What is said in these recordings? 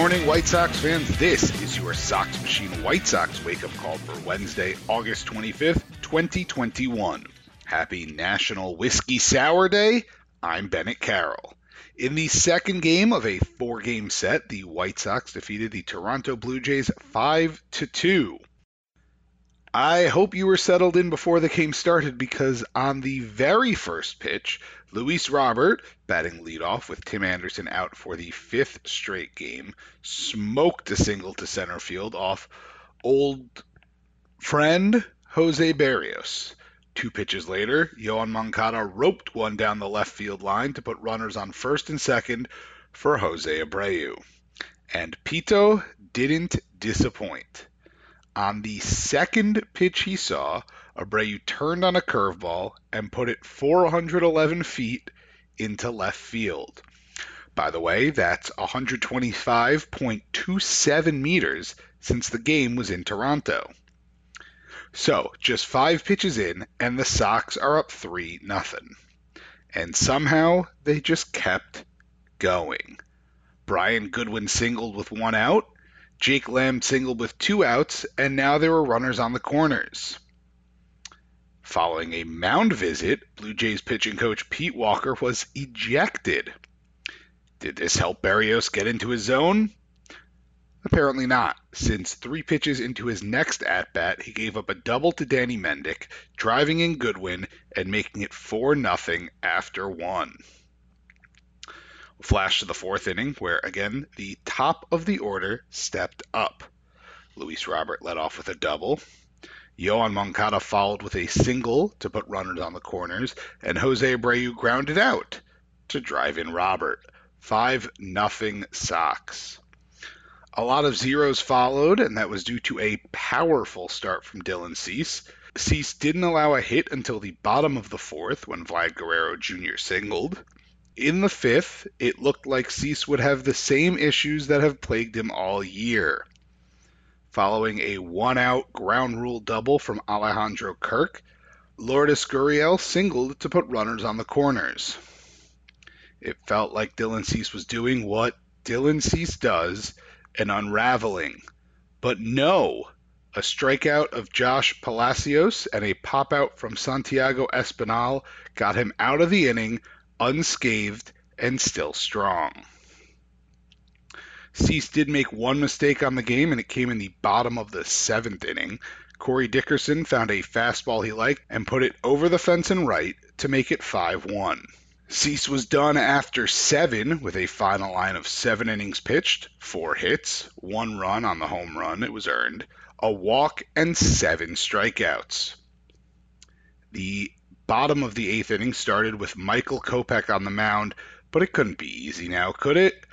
Morning, White Sox fans. This is your Sox Machine White Sox wake up call for Wednesday, August 25th, 2021. Happy National Whiskey Sour Day. I'm Bennett Carroll. In the second game of a four game set, the White Sox defeated the Toronto Blue Jays 5 to 2. I hope you were settled in before the game started because on the very first pitch, Luis Robert, batting leadoff with Tim Anderson out for the fifth straight game, smoked a single to center field off old friend Jose Berrios. Two pitches later, Yoan Moncada roped one down the left field line to put runners on first and second for Jose Abreu. And Pito didn't disappoint. On the second pitch he saw, Abreu turned on a curveball and put it 411 feet into left field. By the way, that's 125.27 meters since the game was in Toronto. So, just five pitches in, and the Sox are up 3 nothing. And somehow they just kept going. Brian Goodwin singled with one out, Jake Lamb singled with two outs, and now there were runners on the corners. Following a mound visit, Blue Jays pitching coach Pete Walker was ejected. Did this help Berrios get into his zone? Apparently not, since three pitches into his next at bat, he gave up a double to Danny Mendick, driving in Goodwin and making it 4 0 after one. Flash to the fourth inning, where again the top of the order stepped up. Luis Robert led off with a double. Yoan Moncada followed with a single to put runners on the corners, and Jose Abreu grounded out to drive in Robert. 5 nothing Sox. A lot of zeros followed, and that was due to a powerful start from Dylan Cease. Cease didn't allow a hit until the bottom of the fourth when Vlad Guerrero Jr. singled. In the fifth, it looked like Cease would have the same issues that have plagued him all year. Following a one out ground rule double from Alejandro Kirk, Lourdes Gurriel singled to put runners on the corners. It felt like Dylan Cease was doing what Dylan Cease does and unraveling. But no, a strikeout of Josh Palacios and a pop out from Santiago Espinal got him out of the inning unscathed and still strong. Cease did make one mistake on the game, and it came in the bottom of the seventh inning. Corey Dickerson found a fastball he liked and put it over the fence and right to make it 5 1. Cease was done after seven with a final line of seven innings pitched, four hits, one run on the home run, it was earned, a walk, and seven strikeouts. The bottom of the eighth inning started with Michael Kopech on the mound, but it couldn't be easy now, could it?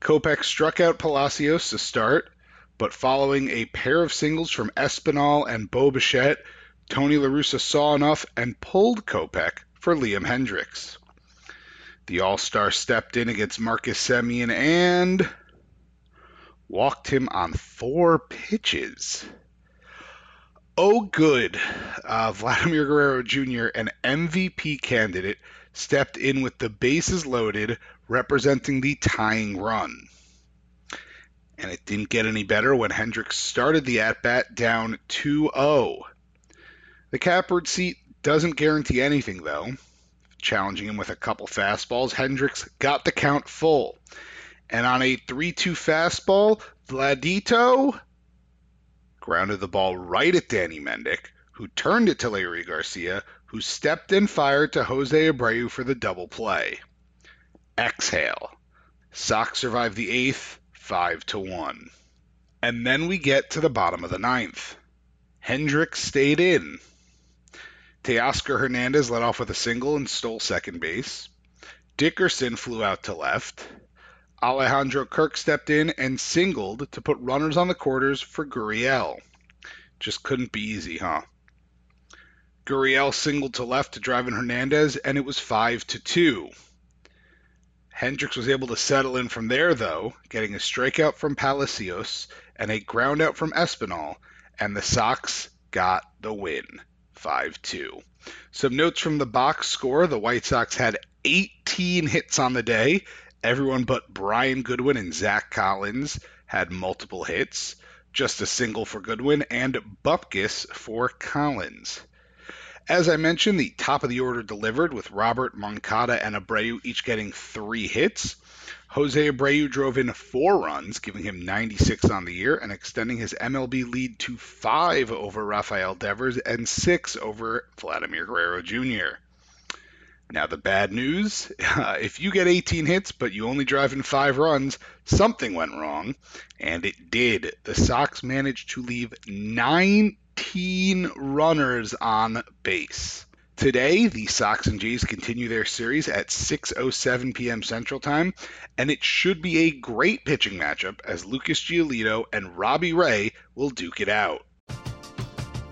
Kopech struck out Palacios to start, but following a pair of singles from Espinal and Bo Bichette, Tony LaRussa saw enough and pulled Kopech for Liam Hendriks. The All Star stepped in against Marcus Semien and walked him on four pitches. Oh, good. Uh, Vladimir Guerrero Jr., an MVP candidate, stepped in with the bases loaded, representing the tying run. And it didn't get any better when Hendriks started the at bat down 2 0. The catbird seat doesn't guarantee anything, though. Challenging him with a couple fastballs, Hendriks got the count full. And on a 3 2 fastball, Vladito grounded the ball right at Danny Mendick, who turned it to Leury Garcia, who stepped and fired to Jose Abreu for the double play. Exhale. Sox survive the eighth, 5 to 1. And then we get to the bottom of the ninth. Hendriks stayed in. Teoscar Hernandez led off with a single and stole second base. Dickerson flew out to left. Alejandro Kirk stepped in and singled to put runners on the corners for Gurriel. Just couldn't be easy, huh? Gurriel singled to left to drive in Hernandez, and it was 5 to 2. Hendriks was able to settle in from there, though, getting a strikeout from Palacios and a groundout from Espinal, and the Sox got the win 5 2. Some notes from the box score the White Sox had 18 hits on the day, Everyone but Brian Goodwin and Zach Collins had multiple hits, just a single for Goodwin and Bupkis for Collins. As I mentioned, the top of the order delivered with Robert, Moncada, and Abreu each getting three hits. Jose Abreu drove in four runs, giving him 96 on the year and extending his MLB lead to five over Rafael Devers and six over Vladimir Guerrero Jr. Now, the bad news uh, if you get 18 hits, but you only drive in five runs, something went wrong. And it did. The Sox managed to leave 19 runners on base. Today, the Sox and Jays continue their series at 6:07 p.m. Central Time, and it should be a great pitching matchup as Lucas Giolito and Robbie Ray will duke it out.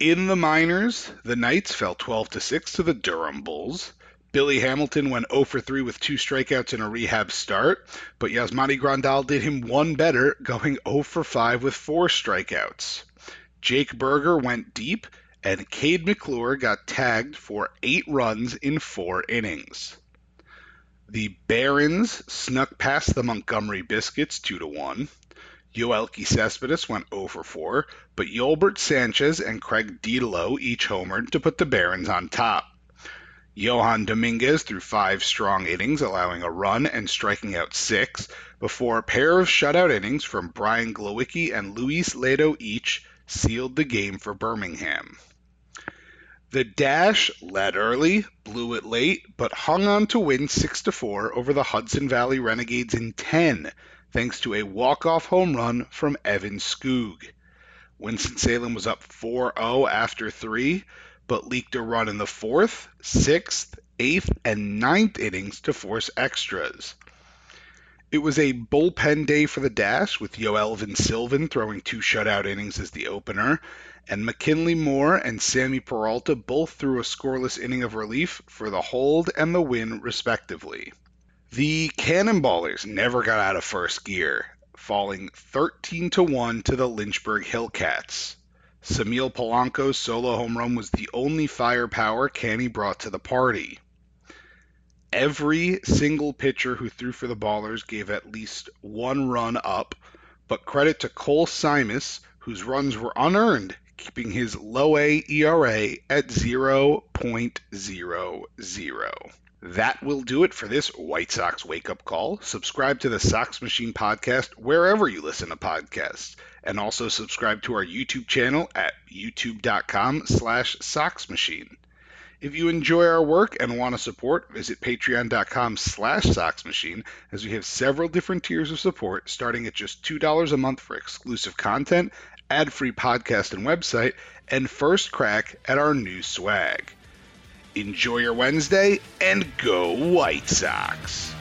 In the minors, the Knights fell 12 to 6 to the Durham Bulls. Billy Hamilton went 0 for 3 with two strikeouts in a rehab start, but Yasmani Grandal did him one better, going 0 for 5 with four strikeouts. Jake Burger went deep, and Kade McClure got tagged for eight runs in four innings. The Barons snuck past the Montgomery Biscuits 2 to 1. Yoelqui Cespedes went 0 for 4, but Yolbert Sanchez and Craig Dedelow each homered to put the Barons on top. Johan Dominguez threw five strong innings, allowing a run and striking out six, before a pair of shutout innings from Brian Glowicki and Luis Ledo each sealed the game for Birmingham. The Dash led early, blew it late, but hung on to win 6 4 over the Hudson Valley Renegades in 10, thanks to a walk-off home run from Evan Skoog. Winston-Salem was up 4-0 after three, but leaked a run in the fourth, sixth, eighth, and ninth innings to force extras. It was a bullpen day for the Dash, with Yoelvin Silven throwing two shutout innings as the opener, and McKinley Moore and Sammy Peralta both threw a scoreless inning of relief for the hold and the win, respectively. The Cannonballers never got out of first gear, falling 13 to 1 to the Lynchburg Hillcats. Samil Polanco's solo home run was the only firepower Canny brought to the party. Every single pitcher who threw for the Ballers gave at least one run up, but credit to Cole Simus, whose runs were unearned, keeping his low A ERA at 0.00. That will do it for this White Sox wake up call. Subscribe to the Sox Machine podcast wherever you listen to podcasts. And also subscribe to our YouTube channel at youtube.com slash soxmachine. If you enjoy our work and want to support, visit patreon.com slash soxmachine as we have several different tiers of support starting at just $2 a month for exclusive content, ad-free podcast and website, and first crack at our new swag. Enjoy your Wednesday and go White Sox!